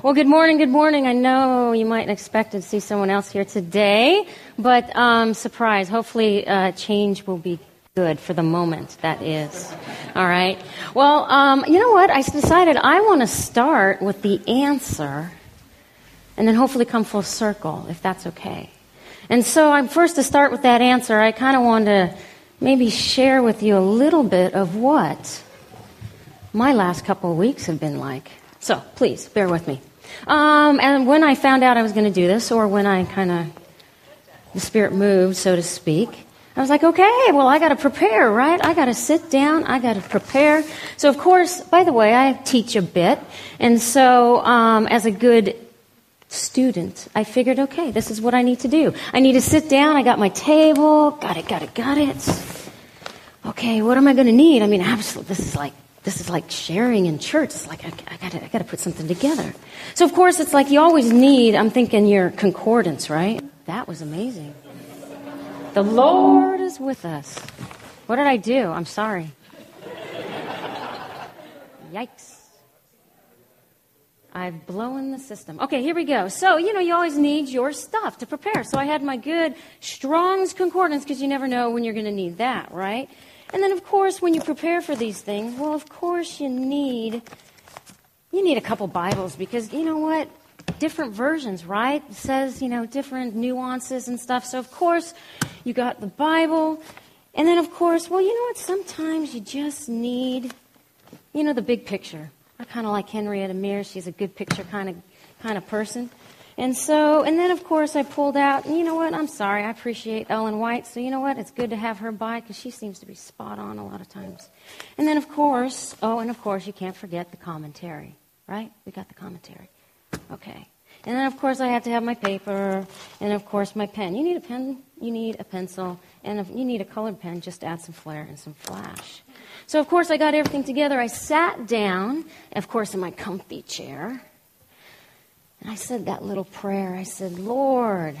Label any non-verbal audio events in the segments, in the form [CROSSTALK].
Well, good morning, good morning. I know you might expect to see someone else here today, but um, surprise. Hopefully, uh, change will be good for the moment, that is. All right. Well, um, you know what? I decided I want to start with the answer and then hopefully come full circle, if that's okay. And so, I'm first to start with that answer. I kind of want to maybe share with you a little bit of what my last couple of weeks have been like. So, please bear with me. Um, and when I found out I was going to do this, or when I kind of, the Spirit moved, so to speak, I was like, okay, well, I got to prepare, right? I got to sit down. I got to prepare. So, of course, by the way, I teach a bit. And so, um, as a good student, I figured, okay, this is what I need to do. I need to sit down. I got my table. Got it, got it, got it. Okay, what am I going to need? I mean, absolutely, this is like this is like sharing in church. It's like I, I gotta, I gotta put something together. So of course, it's like you always need. I'm thinking your concordance, right? That was amazing. The Lord is with us. What did I do? I'm sorry. Yikes. I've blown the system. Okay, here we go. So, you know, you always need your stuff to prepare. So I had my good Strong's Concordance because you never know when you're going to need that, right? And then, of course, when you prepare for these things, well, of course, you need you need a couple Bibles because you know what? Different versions, right? It says you know different nuances and stuff. So of course, you got the Bible, and then of course, well, you know what? Sometimes you just need, you know, the big picture. I kind of like Henrietta Mears. She's a good picture kind of kind of person. And so, and then of course I pulled out, you know what? I'm sorry. I appreciate Ellen White. So you know what? It's good to have her by because she seems to be spot on a lot of times. And then of course, oh, and of course you can't forget the commentary, right? We got the commentary. Okay. And then of course I have to have my paper, and of course my pen. You need a pen, you need a pencil, and if you need a colored pen just add some flair and some flash. So of course I got everything together. I sat down, of course in my comfy chair. And I said that little prayer. I said, Lord,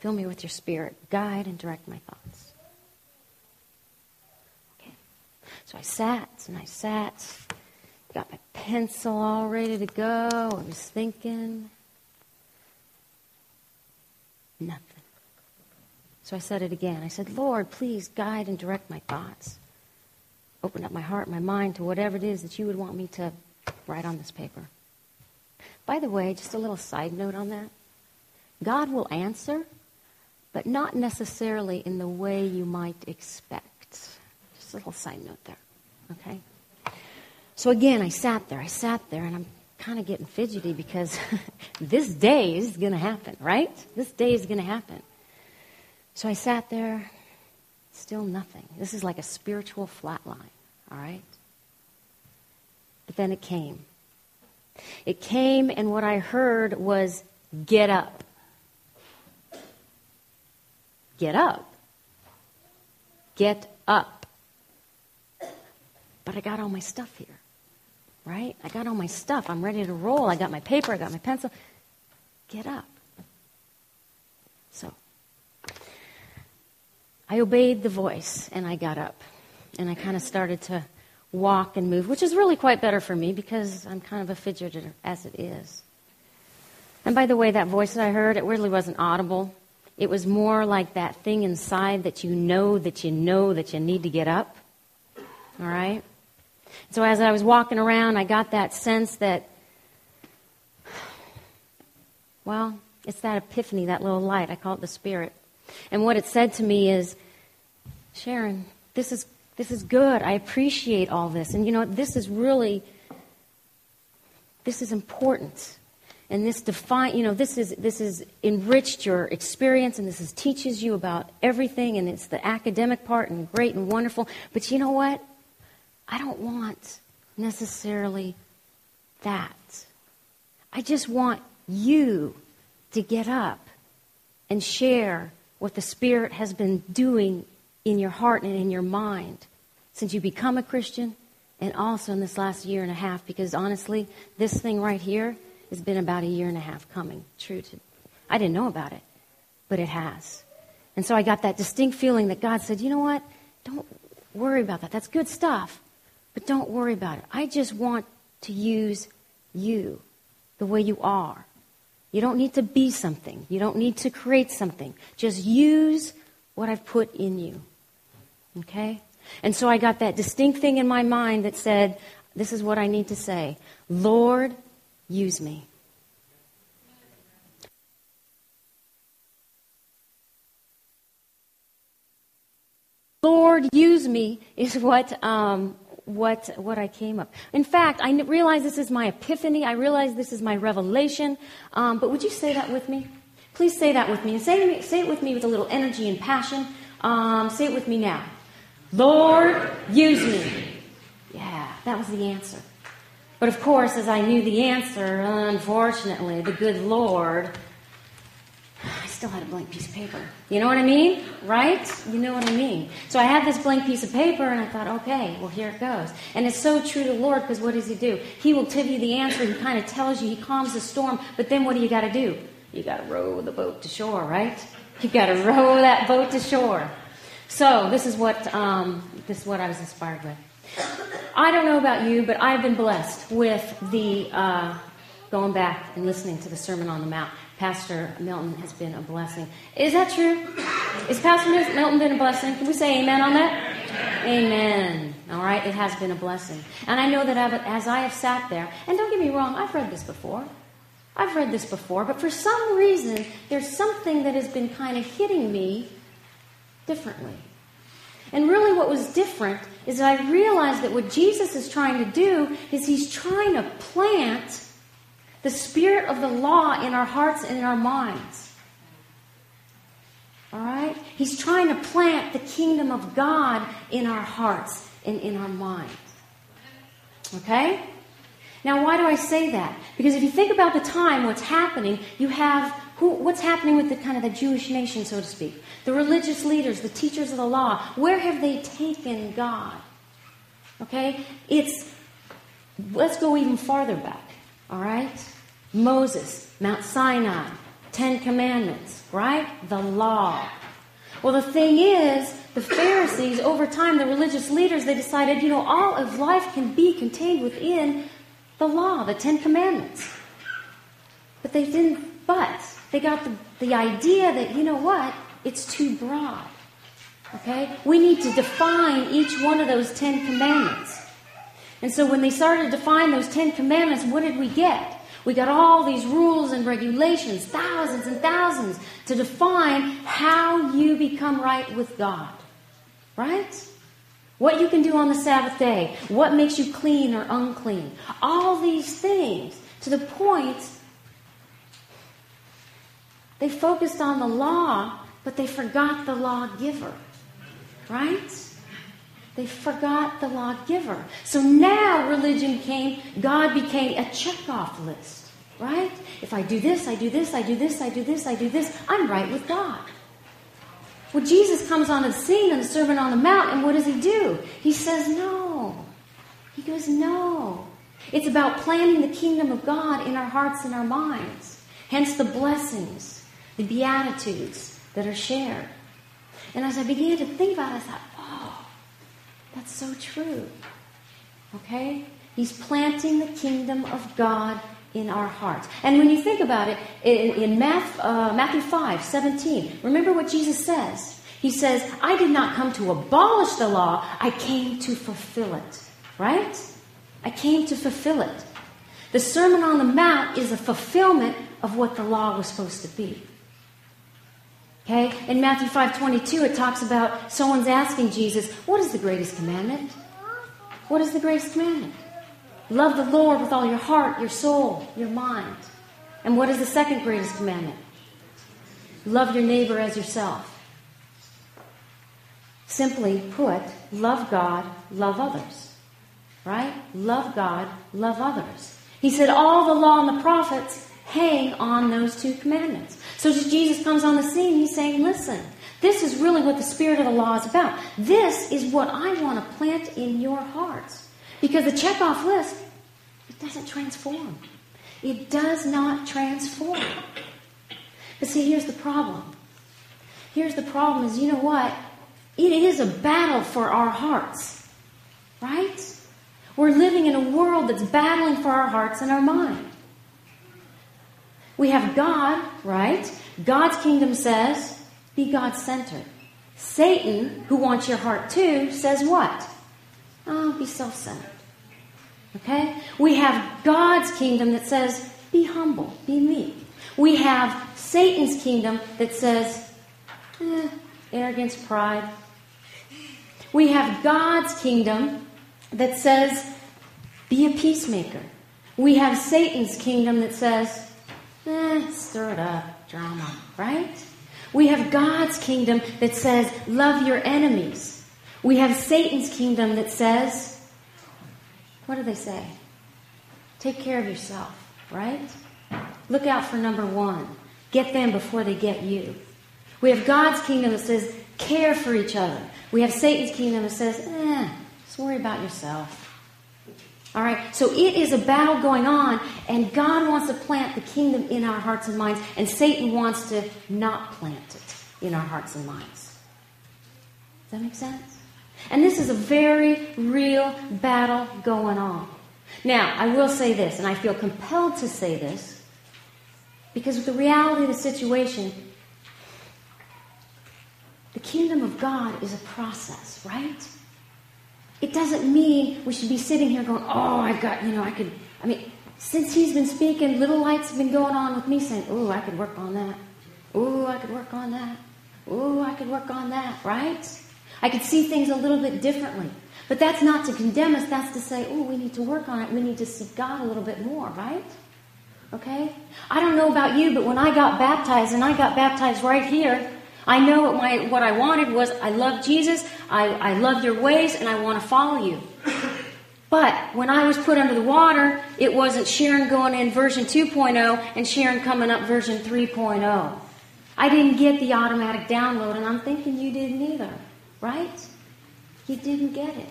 fill me with your spirit, guide and direct my thoughts. Okay. So I sat and I sat, got my pencil all ready to go. I was thinking. Nothing. So I said it again. I said, Lord, please guide and direct my thoughts. Open up my heart, my mind to whatever it is that you would want me to write on this paper. By the way, just a little side note on that. God will answer, but not necessarily in the way you might expect. Just a little side note there. Okay? So again, I sat there. I sat there, and I'm kind of getting fidgety because [LAUGHS] this day is going to happen, right? This day is going to happen. So I sat there, still nothing. This is like a spiritual flatline, all right? But then it came. It came, and what I heard was, Get up. Get up. Get up. But I got all my stuff here, right? I got all my stuff. I'm ready to roll. I got my paper, I got my pencil. Get up. So, I obeyed the voice and I got up. And I kind of started to walk and move, which is really quite better for me because I'm kind of a fidgeter as it is. And by the way, that voice that I heard, it really wasn't audible. It was more like that thing inside that you know that you know that you need to get up. All right? So as I was walking around, I got that sense that, well, it's that epiphany, that little light. I call it the Spirit. And what it said to me is, Sharon, this is this is good. I appreciate all this. And you know, this is really, this is important. And this define, you know, this is this is enriched your experience, and this is teaches you about everything, and it's the academic part, and great and wonderful. But you know what? I don't want necessarily that. I just want you to get up and share what the Spirit has been doing in your heart and in your mind since you become a Christian and also in this last year and a half because honestly, this thing right here has been about a year and a half coming true to I didn't know about it, but it has. And so I got that distinct feeling that God said, "You know what? Don't worry about that. That's good stuff, but don't worry about it. I just want to use you the way you are. You don't need to be something. You don't need to create something. Just use what I've put in you. Okay? And so I got that distinct thing in my mind that said, this is what I need to say Lord, use me. Lord, use me is what, um, what, what I came up. In fact, I realize this is my epiphany. I realize this is my revelation. Um, but would you say that with me? Please say that with me. And say, say it with me with a little energy and passion. Um, say it with me now. Lord, use me. Yeah, that was the answer. But of course, as I knew the answer, unfortunately, the good Lord I still had a blank piece of paper. You know what I mean? Right? You know what I mean. So I had this blank piece of paper and I thought, okay, well, here it goes. And it's so true to the Lord because what does He do? He will give you the answer. He kind of tells you, He calms the storm. But then what do you got to do? You got to row the boat to shore, right? You got to row that boat to shore. So this is what um, this is what I was inspired with. I don't know about you, but I've been blessed with the uh, going back and listening to the Sermon on the Mount. Pastor Milton has been a blessing. Is that true? Is Pastor Milton been a blessing? Can we say amen on that? Amen. All right, it has been a blessing. And I know that as I have sat there, and don't get me wrong, I've read this before. I've read this before, but for some reason, there's something that has been kind of hitting me differently. And really, what was different is that I realized that what Jesus is trying to do is he's trying to plant the spirit of the law in our hearts and in our minds. All right? He's trying to plant the kingdom of God in our hearts and in our minds. Okay? Now, why do I say that? Because if you think about the time, what's happening, you have who, what's happening with the kind of the Jewish nation, so to speak. The religious leaders, the teachers of the law. Where have they taken God? Okay? It's, let's go even farther back. All right? Moses, Mount Sinai, Ten Commandments, right? The law. Well, the thing is, the Pharisees, over time, the religious leaders, they decided, you know, all of life can be contained within the law, the Ten Commandments. But they didn't, but they got the, the idea that, you know what, it's too broad. Okay? We need to define each one of those Ten Commandments. And so when they started to define those Ten Commandments, what did we get? We got all these rules and regulations, thousands and thousands, to define how you become right with God. Right? What you can do on the Sabbath day, what makes you clean or unclean. All these things to the point they focused on the law, but they forgot the lawgiver. Right? They forgot the lawgiver. So now religion came, God became a checkoff list, right? If I do this, I do this, I do this, I do this, I do this, I'm right with God. Well, Jesus comes on the scene in the Sermon on the Mount, and what does he do? He says, No. He goes, No. It's about planting the kingdom of God in our hearts and our minds. Hence the blessings, the beatitudes that are shared. And as I began to think about it, I thought, oh, that's so true. Okay? He's planting the kingdom of God in our hearts. And when you think about it, in, in Matthew, uh, Matthew 5 17, remember what Jesus says. He says, I did not come to abolish the law, I came to fulfill it. Right? I came to fulfill it. The Sermon on the Mount is a fulfillment of what the law was supposed to be. Okay? In Matthew 5:22 it talks about someone's asking Jesus, "What is the greatest commandment?" What is the greatest commandment? Love the Lord with all your heart, your soul, your mind. And what is the second greatest commandment? Love your neighbor as yourself. Simply put, love God, love others. Right? Love God, love others. He said all the law and the prophets hang on those two commandments. So as Jesus comes on the scene, he's saying, listen, this is really what the spirit of the law is about. This is what I want to plant in your hearts. Because the checkoff list, it doesn't transform. It does not transform. But see, here's the problem. Here's the problem is, you know what? It is a battle for our hearts. Right? We're living in a world that's battling for our hearts and our mind. We have God, right? God's kingdom says, be God centered. Satan, who wants your heart too, says what? Oh, be self centered. Okay? We have God's kingdom that says, be humble, be meek. We have Satan's kingdom that says, eh, arrogance, pride. We have God's kingdom that says, be a peacemaker. We have Satan's kingdom that says, eh, stir it up, drama, right? We have God's kingdom that says, love your enemies. We have Satan's kingdom that says, what do they say? Take care of yourself, right? Look out for number one. Get them before they get you. We have God's kingdom that says, care for each other. We have Satan's kingdom that says, eh, just worry about yourself. All right, so it is a battle going on, and God wants to plant the kingdom in our hearts and minds, and Satan wants to not plant it in our hearts and minds. Does that make sense? And this is a very real battle going on. Now, I will say this, and I feel compelled to say this, because of the reality of the situation, the kingdom of God is a process, right? It doesn't mean we should be sitting here going, oh, I've got, you know, I could, I mean, since he's been speaking, little lights have been going on with me saying, oh, I could work on that. Oh, I could work on that. Oh, I could work on that, right? I could see things a little bit differently. But that's not to condemn us, that's to say, oh, we need to work on it. We need to seek God a little bit more, right? Okay? I don't know about you, but when I got baptized, and I got baptized right here, I know what, my, what I wanted was I love Jesus, I, I love your ways, and I want to follow you. But when I was put under the water, it wasn't Sharon going in version 2.0 and Sharon coming up version 3.0. I didn't get the automatic download, and I'm thinking you didn't either, right? You didn't get it.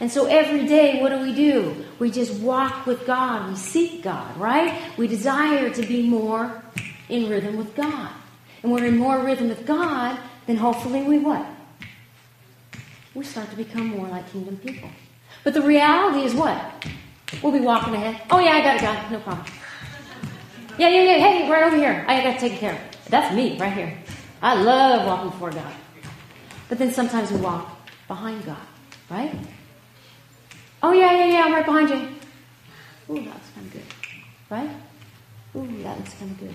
And so every day, what do we do? We just walk with God. We seek God, right? We desire to be more in rhythm with God and we're in more rhythm with God, then hopefully we what? We start to become more like kingdom people. But the reality is what? We'll be walking ahead. Oh yeah, I got it, God. No problem. Yeah, yeah, yeah. Hey, right over here. I got to take care of. That's me right here. I love walking before God. But then sometimes we walk behind God, right? Oh yeah, yeah, yeah. I'm right behind you. Ooh, that looks kind of good, right? Ooh, that looks kind of good.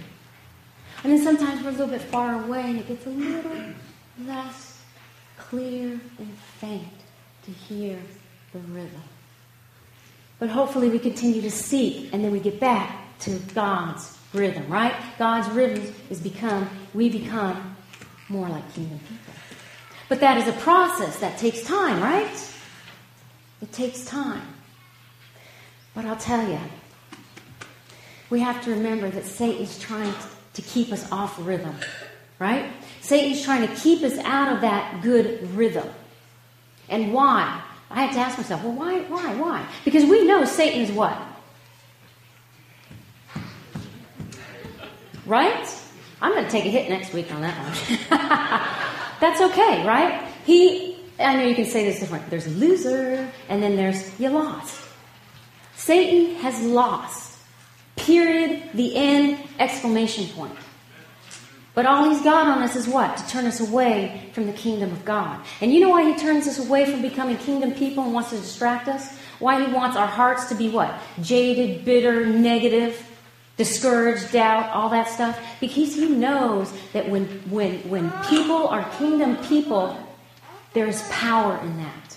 And then sometimes we're a little bit far away and it gets a little less clear and faint to hear the rhythm. But hopefully we continue to seek and then we get back to God's rhythm, right? God's rhythm is become, we become more like kingdom people. But that is a process that takes time, right? It takes time. But I'll tell you, we have to remember that Satan's trying to to keep us off rhythm, right? Satan's trying to keep us out of that good rhythm. And why? I had to ask myself, well, why, why, why? Because we know Satan is what? Right? I'm going to take a hit next week on that one. [LAUGHS] That's okay, right? He, I know you can say this different. There's a loser, and then there's you lost. Satan has lost. Period. The end. Exclamation point. But all he's got on us is what? To turn us away from the kingdom of God. And you know why he turns us away from becoming kingdom people and wants to distract us? Why he wants our hearts to be what? Jaded, bitter, negative, discouraged, doubt, all that stuff? Because he knows that when, when, when people are kingdom people, there's power in that.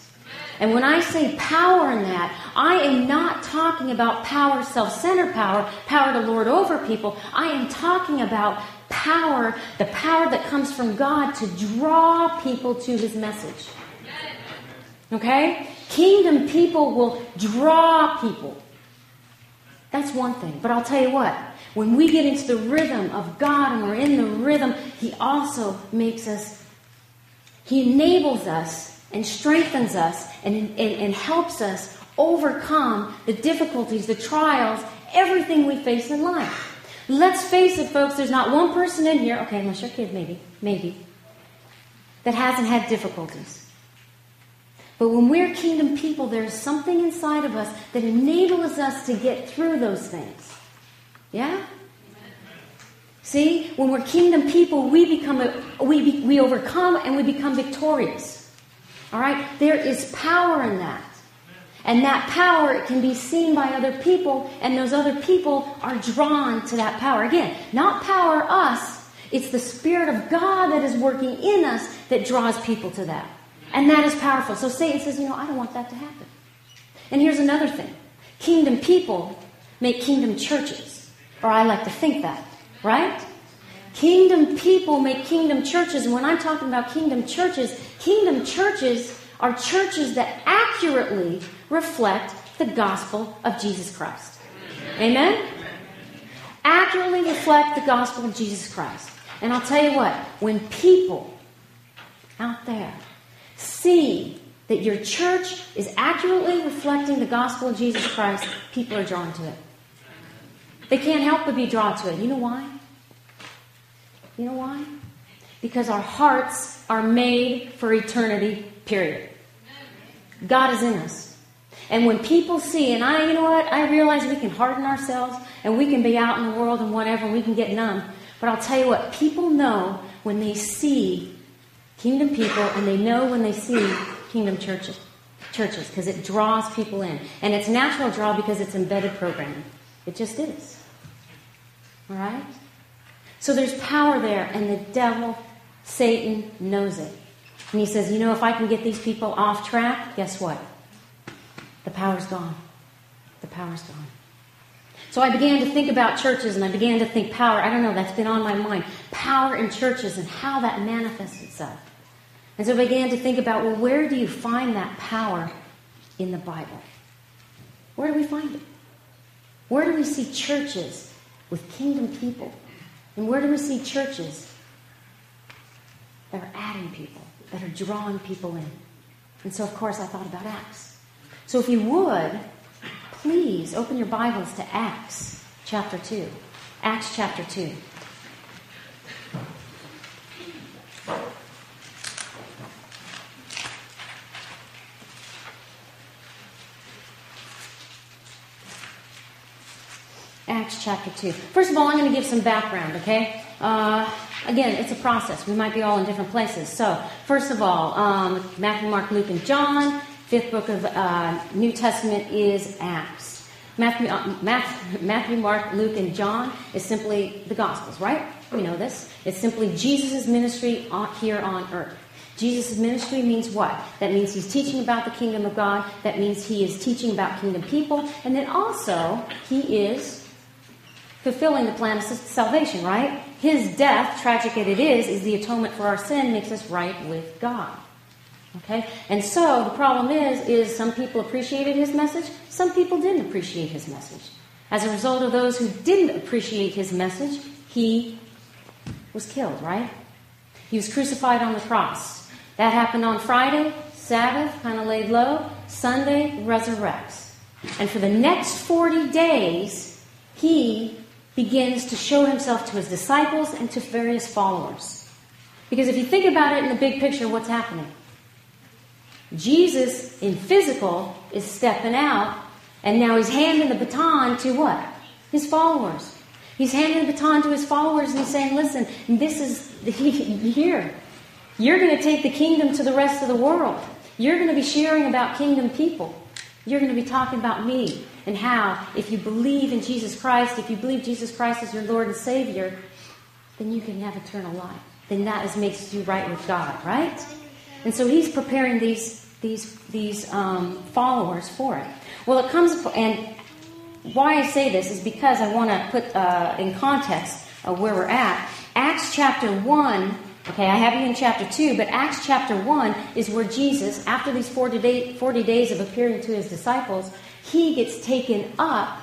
And when I say power in that, I am not talking about power, self centered power, power to lord over people. I am talking about power, the power that comes from God to draw people to his message. Okay? Kingdom people will draw people. That's one thing. But I'll tell you what, when we get into the rhythm of God and we're in the rhythm, He also makes us, He enables us and strengthens us and, and, and helps us overcome the difficulties, the trials, everything we face in life. Let's face it, folks, there's not one person in here, okay, unless your kid, maybe, maybe, that hasn't had difficulties. But when we're kingdom people, there's something inside of us that enables us to get through those things. Yeah? See, when we're kingdom people, we become a, we, be, we overcome and we become victorious. All right? There is power in that. And that power can be seen by other people, and those other people are drawn to that power. Again, not power us, it's the Spirit of God that is working in us that draws people to that. And that is powerful. So Satan says, you know, I don't want that to happen. And here's another thing kingdom people make kingdom churches. Or I like to think that, right? Kingdom people make kingdom churches. And when I'm talking about kingdom churches, kingdom churches are churches that accurately reflect the gospel of Jesus Christ. Amen? Accurately reflect the gospel of Jesus Christ. And I'll tell you what, when people out there see that your church is accurately reflecting the gospel of Jesus Christ, people are drawn to it. They can't help but be drawn to it. You know why? You know why? Because our hearts are made for eternity, period. God is in us. And when people see, and I, you know what, I realize we can harden ourselves and we can be out in the world and whatever, and we can get numb. But I'll tell you what, people know when they see kingdom people and they know when they see kingdom churches churches because it draws people in. And it's natural draw because it's embedded programming. It just is. All right? So there's power there, and the devil, Satan, knows it. And he says, You know, if I can get these people off track, guess what? The power's gone. The power's gone. So I began to think about churches and I began to think power. I don't know, that's been on my mind. Power in churches and how that manifests itself. And so I began to think about well, where do you find that power in the Bible? Where do we find it? Where do we see churches with kingdom people? And where do we see churches that are adding people, that are drawing people in? And so, of course, I thought about Acts. So, if you would, please open your Bibles to Acts chapter 2. Acts chapter 2. Chapter 2. First of all, I'm going to give some background, okay? Uh, again, it's a process. We might be all in different places. So, first of all, um, Matthew, Mark, Luke, and John. Fifth book of uh, New Testament is Acts. Matthew, uh, Matthew, Matthew, Mark, Luke, and John is simply the Gospels, right? We know this. It's simply Jesus' ministry here on earth. Jesus' ministry means what? That means he's teaching about the kingdom of God. That means he is teaching about kingdom people. And then also, he is fulfilling the plan of salvation, right? His death, tragic as it is, is the atonement for our sin, makes us right with God. Okay? And so the problem is, is some people appreciated his message, some people didn't appreciate his message. As a result of those who didn't appreciate his message, he was killed, right? He was crucified on the cross. That happened on Friday, Sabbath, kind of laid low. Sunday, resurrects. And for the next 40 days, he begins to show himself to his disciples and to various followers. Because if you think about it in the big picture, what's happening? Jesus, in physical, is stepping out, and now he's handing the baton to what? His followers. He's handing the baton to his followers, and he's saying, Listen, this is [LAUGHS] here. You're going to take the kingdom to the rest of the world. You're going to be sharing about kingdom people. You're going to be talking about me and how, if you believe in Jesus Christ, if you believe Jesus Christ is your Lord and Savior, then you can have eternal life. Then that is, makes you right with God, right? And so he's preparing these these these um, followers for it. Well, it comes and why I say this is because I want to put uh, in context of where we're at. Acts chapter one Okay, I have you in chapter 2, but Acts chapter 1 is where Jesus, after these 40, day, 40 days of appearing to his disciples, he gets taken up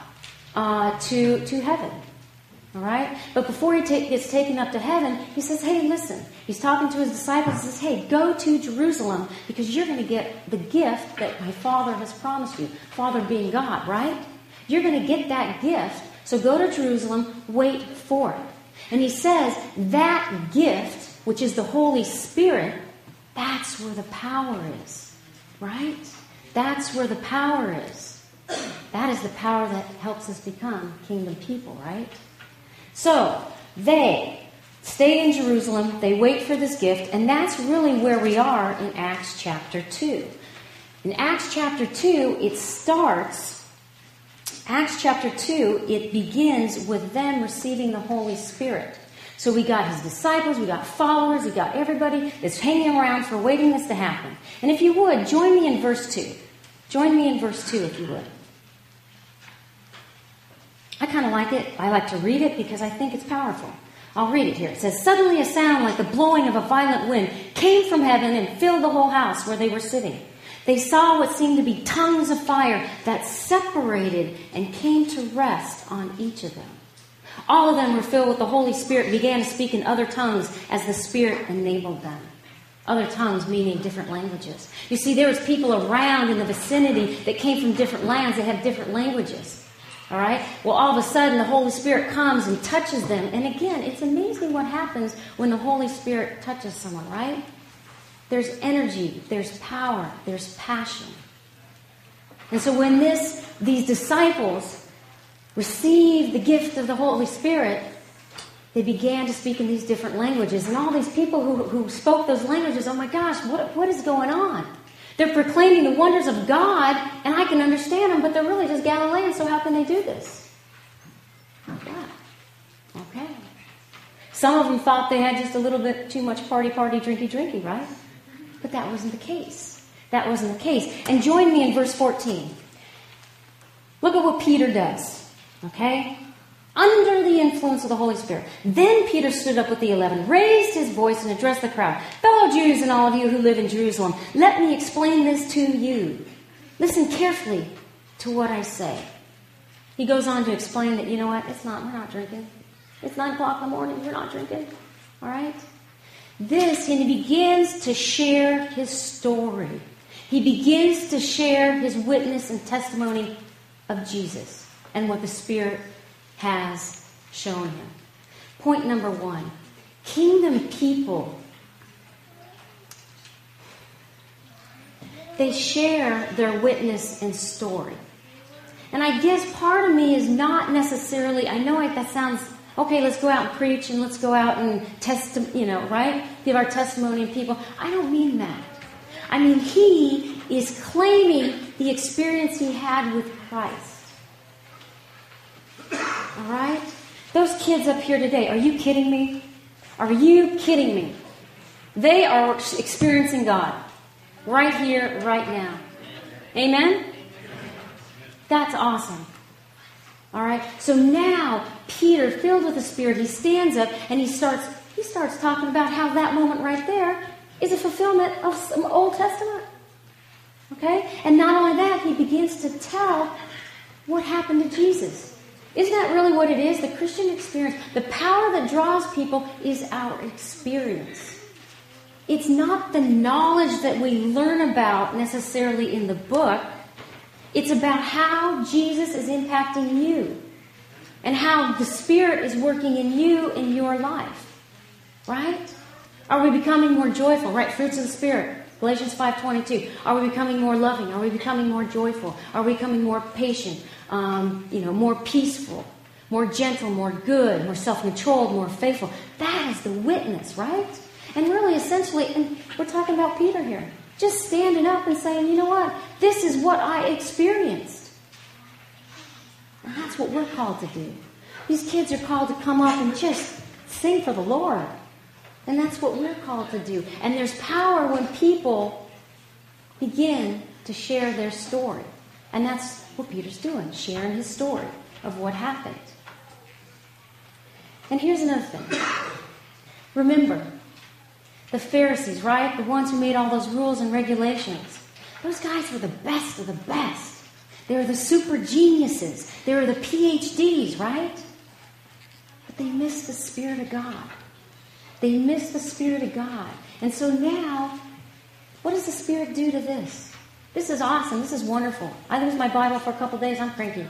uh, to, to heaven. All right? But before he ta- gets taken up to heaven, he says, hey, listen. He's talking to his disciples. He says, hey, go to Jerusalem because you're going to get the gift that my Father has promised you. Father being God, right? You're going to get that gift. So go to Jerusalem, wait for it. And he says that gift which is the Holy Spirit, that's where the power is, right? That's where the power is. That is the power that helps us become kingdom people, right? So, they stay in Jerusalem, they wait for this gift, and that's really where we are in Acts chapter 2. In Acts chapter 2, it starts, Acts chapter 2, it begins with them receiving the Holy Spirit. So we got his disciples, we got followers, we got everybody that's hanging around for waiting this to happen. And if you would, join me in verse 2. Join me in verse 2 if you would. I kind of like it. I like to read it because I think it's powerful. I'll read it here. It says, Suddenly a sound like the blowing of a violent wind came from heaven and filled the whole house where they were sitting. They saw what seemed to be tongues of fire that separated and came to rest on each of them. All of them were filled with the Holy Spirit and began to speak in other tongues as the Spirit enabled them. Other tongues meaning different languages. You see, there was people around in the vicinity that came from different lands that have different languages. All right? Well, all of a sudden, the Holy Spirit comes and touches them. And again, it's amazing what happens when the Holy Spirit touches someone, right? There's energy, there's power, there's passion. And so when this, these disciples received the gift of the Holy Spirit, they began to speak in these different languages. And all these people who, who spoke those languages, oh my gosh, what, what is going on? They're proclaiming the wonders of God, and I can understand them, but they're really just Galileans, so how can they do this? Yeah. Okay. Some of them thought they had just a little bit too much party, party, drinky, drinky, right? But that wasn't the case. That wasn't the case. And join me in verse 14. Look at what Peter does. Okay? under the influence of the Holy Spirit. Then Peter stood up with the eleven, raised his voice, and addressed the crowd Fellow Jews and all of you who live in Jerusalem, let me explain this to you. Listen carefully to what I say. He goes on to explain that, you know what, it's not, we're not drinking. It's nine o'clock in the morning, we're not drinking. All right? This, and he begins to share his story. He begins to share his witness and testimony of Jesus and what the Spirit has shown him. Point number one kingdom people. They share their witness and story. And I guess part of me is not necessarily, I know that sounds, okay, let's go out and preach and let's go out and test, you know, right? Give our testimony of people. I don't mean that. I mean, he is claiming the experience he had with Christ. All right? Those kids up here today, are you kidding me? Are you kidding me? They are experiencing God right here, right now. Amen? That's awesome. All right? So now Peter, filled with the Spirit, he stands up and he starts he starts talking about how that moment right there is a fulfillment of some Old Testament. Okay? And not only that, he begins to tell what happened to Jesus. Isn't that really what it is? The Christian experience, the power that draws people is our experience. It's not the knowledge that we learn about necessarily in the book. It's about how Jesus is impacting you and how the Spirit is working in you in your life. Right? Are we becoming more joyful? Right? Fruits of the Spirit. Galatians 5.22. Are we becoming more loving? Are we becoming more joyful? Are we becoming more patient? Um, you know, more peaceful, more gentle, more good, more self-controlled, more faithful. That is the witness, right? And really, essentially, and we're talking about Peter here, just standing up and saying, you know what, this is what I experienced. And that's what we're called to do. These kids are called to come up and just sing for the Lord. And that's what we're called to do. And there's power when people begin to share their story. And that's what Peter's doing, sharing his story of what happened. And here's another thing. Remember, the Pharisees, right? The ones who made all those rules and regulations. Those guys were the best of the best. They were the super geniuses. They were the PhDs, right? But they missed the Spirit of God. They missed the Spirit of God. And so now, what does the Spirit do to this? This is awesome. This is wonderful. I lose my Bible for a couple days, I'm cranky.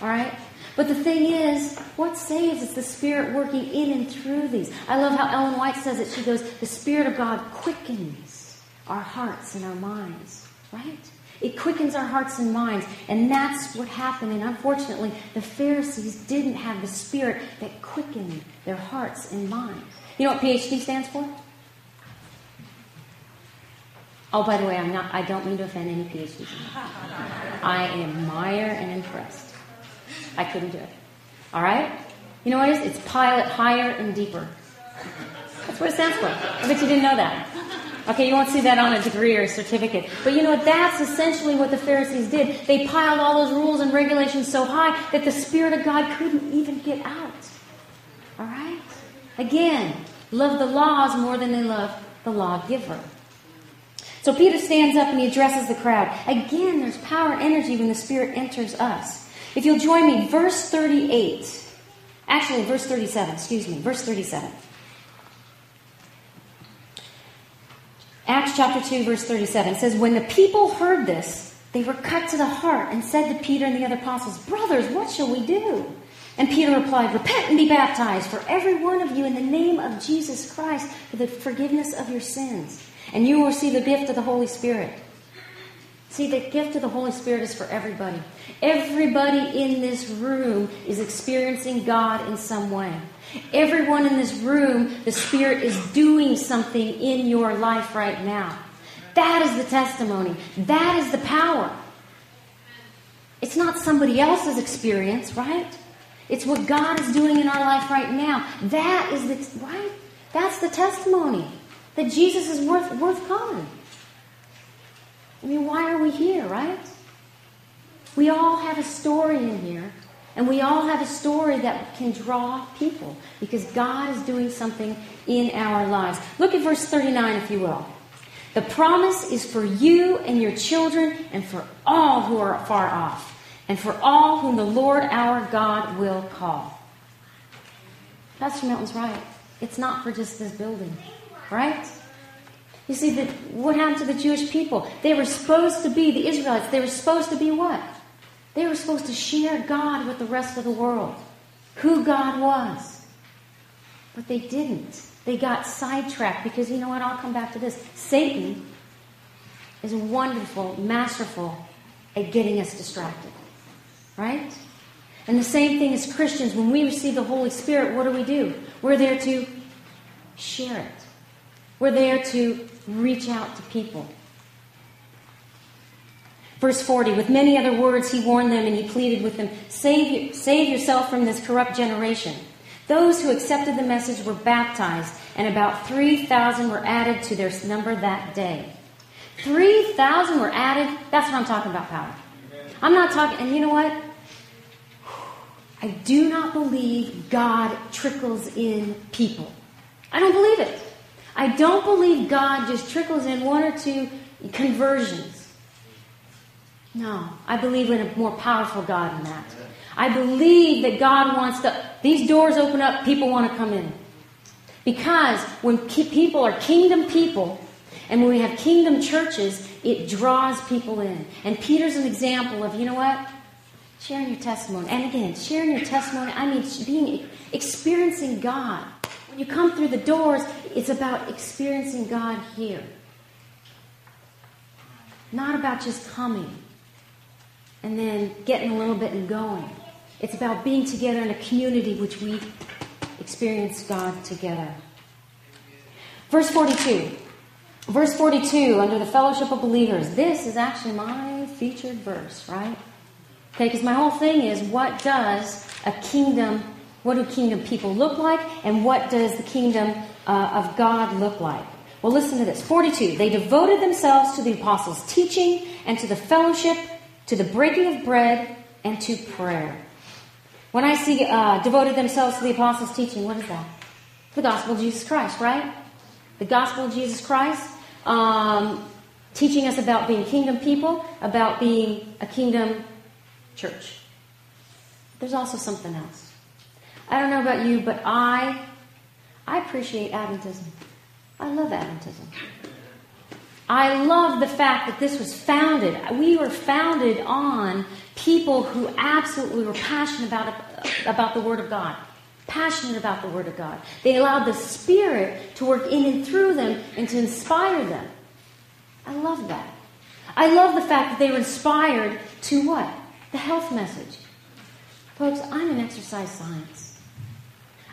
All right? But the thing is, what saves? is the Spirit working in and through these. I love how Ellen White says it. She goes, The Spirit of God quickens our hearts and our minds. Right? It quickens our hearts and minds. And that's what happened. And unfortunately, the Pharisees didn't have the spirit that quickened their hearts and minds. You know what PhD stands for? Oh, by the way, I'm not, I don't mean to offend any PhDs. I admire and impressed. I couldn't do it. All right? You know what it is? It's pilot higher and deeper. That's what it stands for. I bet you didn't know that. Okay, you won't see that on a degree or a certificate. But you know what? That's essentially what the Pharisees did. They piled all those rules and regulations so high that the Spirit of God couldn't even get out. All right? Again, love the laws more than they love the lawgiver. So Peter stands up and he addresses the crowd. Again, there's power and energy when the Spirit enters us. If you'll join me, verse 38. Actually, verse 37, excuse me, verse 37. Acts chapter 2, verse 37 says, When the people heard this, they were cut to the heart and said to Peter and the other apostles, Brothers, what shall we do? And Peter replied, Repent and be baptized for every one of you in the name of Jesus Christ for the forgiveness of your sins, and you will receive the gift of the Holy Spirit. See, the gift of the Holy Spirit is for everybody. Everybody in this room is experiencing God in some way. Everyone in this room, the Spirit is doing something in your life right now. That is the testimony. That is the power. It's not somebody else's experience, right? It's what God is doing in our life right now. That is the right. That's the testimony that Jesus is worth worth coming. I mean, why are we here, right? We all have a story in here and we all have a story that can draw people because God is doing something in our lives. Look at verse 39, if you will. The promise is for you and your children and for all who are far off, and for all whom the Lord our God will call. Pastor Milton's right. It's not for just this building, right? You see, that what happened to the Jewish people? They were supposed to be, the Israelites, they were supposed to be what? They were supposed to share God with the rest of the world, who God was. But they didn't. They got sidetracked because you know what? I'll come back to this. Satan is wonderful, masterful at getting us distracted. Right? And the same thing as Christians, when we receive the Holy Spirit, what do we do? We're there to share it. We're there to reach out to people. Verse 40, with many other words he warned them and he pleaded with them, save, save yourself from this corrupt generation. Those who accepted the message were baptized, and about 3,000 were added to their number that day. 3,000 were added. That's what I'm talking about, power. I'm not talking, and you know what? I do not believe God trickles in people. I don't believe it. I don't believe God just trickles in one or two conversions. No, I believe in a more powerful God than that. I believe that God wants to, these doors open up, people want to come in. Because when people are kingdom people, and when we have kingdom churches, it draws people in. And Peter's an example of, you know what? Sharing your testimony. And again, sharing your testimony, I mean, being, experiencing God. You come through the doors, it's about experiencing God here. Not about just coming and then getting a little bit and going. It's about being together in a community which we experience God together. Verse 42. Verse 42, under the fellowship of believers. This is actually my featured verse, right? Okay, because my whole thing is what does a kingdom, what do kingdom people look like, and what does the kingdom uh, of God look like? Well, listen to this. 42. They devoted themselves to the apostles' teaching and to the fellowship to the breaking of bread, and to prayer. When I see uh, devoted themselves to the apostles' teaching, what is that? The gospel of Jesus Christ, right? The gospel of Jesus Christ, um, teaching us about being kingdom people, about being a kingdom church. There's also something else. I don't know about you, but I, I appreciate Adventism. I love Adventism. I love the fact that this was founded. We were founded on people who absolutely were passionate about, about the Word of God. Passionate about the Word of God. They allowed the Spirit to work in and through them and to inspire them. I love that. I love the fact that they were inspired to what? The health message. Folks, I'm in exercise science.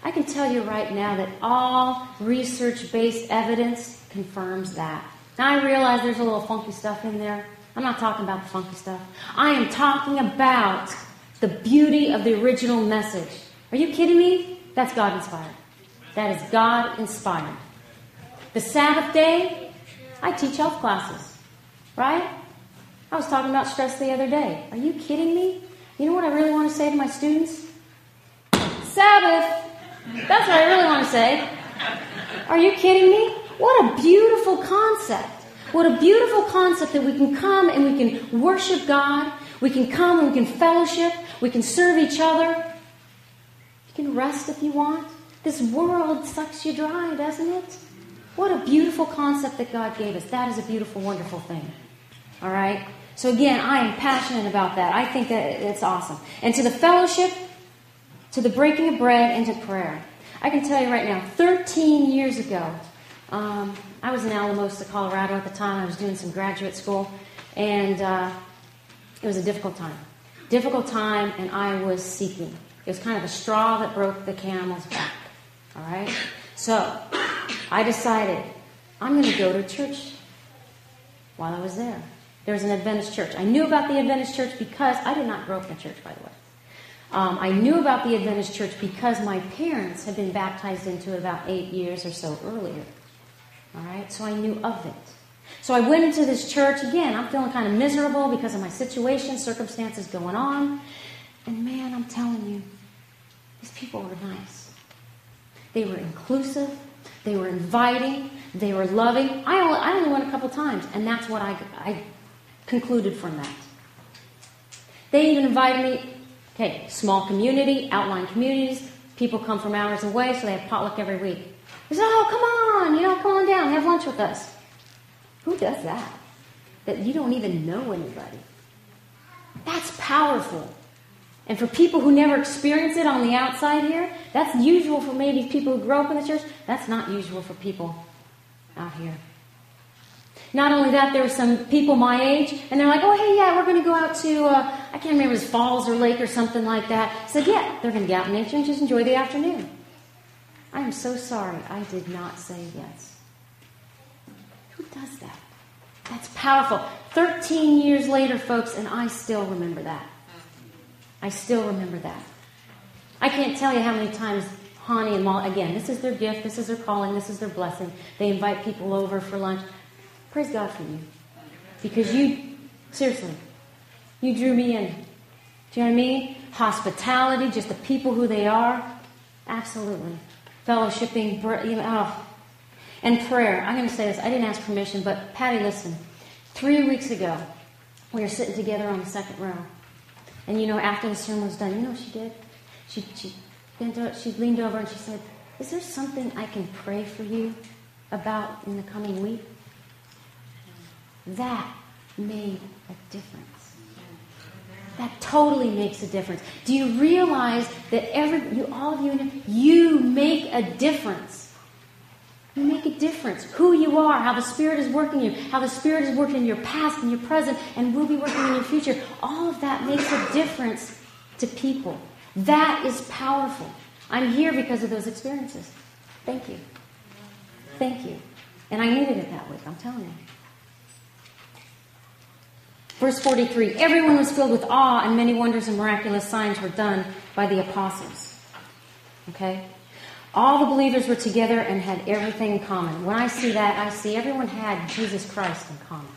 I can tell you right now that all research based evidence confirms that. Now, I realize there's a little funky stuff in there. I'm not talking about the funky stuff. I am talking about the beauty of the original message. Are you kidding me? That's God inspired. That is God inspired. The Sabbath day, I teach health classes, right? I was talking about stress the other day. Are you kidding me? You know what I really want to say to my students? Sabbath! That's what I really want to say. Are you kidding me? What a beautiful concept. What a beautiful concept that we can come and we can worship God. We can come and we can fellowship. We can serve each other. You can rest if you want. This world sucks you dry, doesn't it? What a beautiful concept that God gave us. That is a beautiful, wonderful thing. All right? So again, I am passionate about that. I think that it's awesome. And to the fellowship, to the breaking of bread, and to prayer. I can tell you right now, 13 years ago, um, I was in Alamosa, Colorado at the time. I was doing some graduate school, and uh, it was a difficult time. Difficult time, and I was seeking. It was kind of a straw that broke the camel's back. All right? So, I decided I'm going to go to church while I was there. There was an Adventist church. I knew about the Adventist church because I did not grow up in a church, by the way. Um, I knew about the Adventist church because my parents had been baptized into it about eight years or so earlier. All right, so I knew of it. So I went into this church again. I'm feeling kind of miserable because of my situation, circumstances going on. And man, I'm telling you, these people were nice. They were inclusive. They were inviting. They were loving. I only, I only went a couple times, and that's what I, I concluded from that. They even invited me, okay, small community, outlying communities. People come from hours away, so they have potluck every week. They say, oh, come on, you know, come on down, have lunch with us. Who does that? That you don't even know anybody. That's powerful. And for people who never experience it on the outside here, that's usual for maybe people who grow up in the church. That's not usual for people out here. Not only that, there were some people my age, and they're like, oh, hey, yeah, we're going to go out to, uh, I can't remember, it was Falls or Lake or something like that. I said, yeah, they're going to get out in nature and just enjoy the afternoon. I am so sorry I did not say yes. Who does that? That's powerful. 13 years later, folks, and I still remember that. I still remember that. I can't tell you how many times Hani and Molly, again, this is their gift, this is their calling, this is their blessing. They invite people over for lunch. Praise God for you. Because you, seriously, you drew me in. Do you know what I mean? Hospitality, just the people who they are. Absolutely. Fellowshipping, oh. And prayer. I'm going to say this. I didn't ask permission, but Patty, listen. Three weeks ago, we were sitting together on the second row. And you know, after the sermon was done, you know what she did? She, she, bent, she leaned over and she said, Is there something I can pray for you about in the coming week? That made a difference. That totally makes a difference. Do you realize that every you all of you you make a difference? You make a difference. Who you are, how the Spirit is working you, how the Spirit is working in your past and your present, and will be working in your future. All of that makes a difference to people. That is powerful. I'm here because of those experiences. Thank you. Thank you. And I needed it that week, I'm telling you. Verse 43 Everyone was filled with awe, and many wonders and miraculous signs were done by the apostles. Okay? All the believers were together and had everything in common. When I see that, I see everyone had Jesus Christ in common.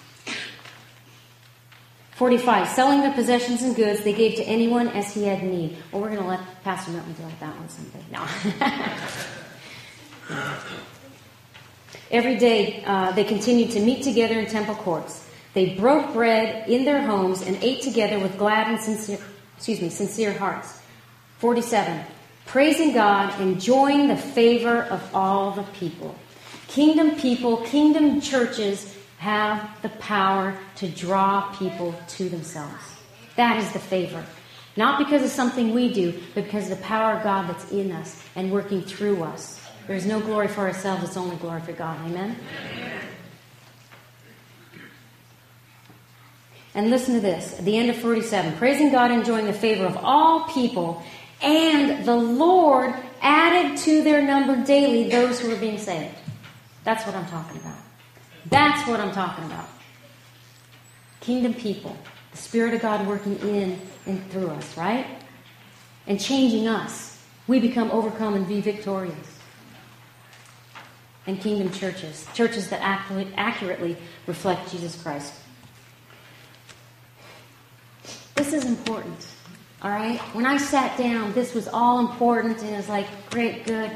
45. Selling their possessions and goods, they gave to anyone as he had need. Well, we're going to let Pastor Milton deal with that one someday. No. [LAUGHS] Every day, uh, they continued to meet together in temple courts. They broke bread in their homes and ate together with glad and sincere, excuse me, sincere hearts. 47. Praising God, enjoying the favor of all the people. Kingdom people, kingdom churches have the power to draw people to themselves. That is the favor. Not because of something we do, but because of the power of God that's in us and working through us. There's no glory for ourselves, it's only glory for God. Amen? Amen. And listen to this at the end of 47 praising God, enjoying the favor of all people, and the Lord added to their number daily those who were being saved. That's what I'm talking about. That's what I'm talking about. Kingdom people, the Spirit of God working in and through us, right? And changing us. We become overcome and be victorious. And kingdom churches, churches that accurately reflect Jesus Christ. This is important. All right? When I sat down, this was all important and it was like, great, good.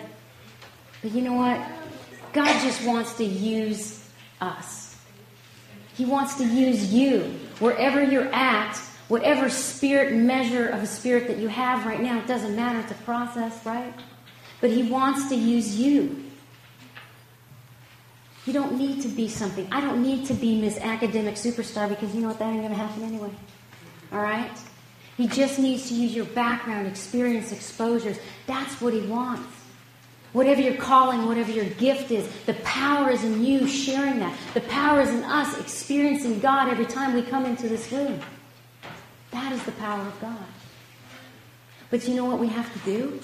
But you know what? God just wants to use us. He wants to use you wherever you're at, whatever spirit measure of a spirit that you have right now. It doesn't matter. It's a process, right? But He wants to use you. You don't need to be something. I don't need to be Miss Academic Superstar because you know what? That ain't going to happen anyway. All right? He just needs to use your background, experience, exposures. That's what he wants. Whatever your calling, whatever your gift is, the power is in you sharing that. The power is in us experiencing God every time we come into this room. That is the power of God. But you know what we have to do?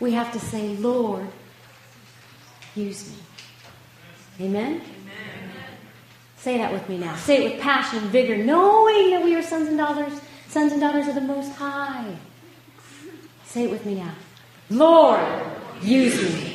We have to say, Lord, use me. Amen? Say that with me now. Say it with passion and vigor, knowing that we are sons and daughters, sons and daughters of the Most High. Say it with me now. Lord, use me.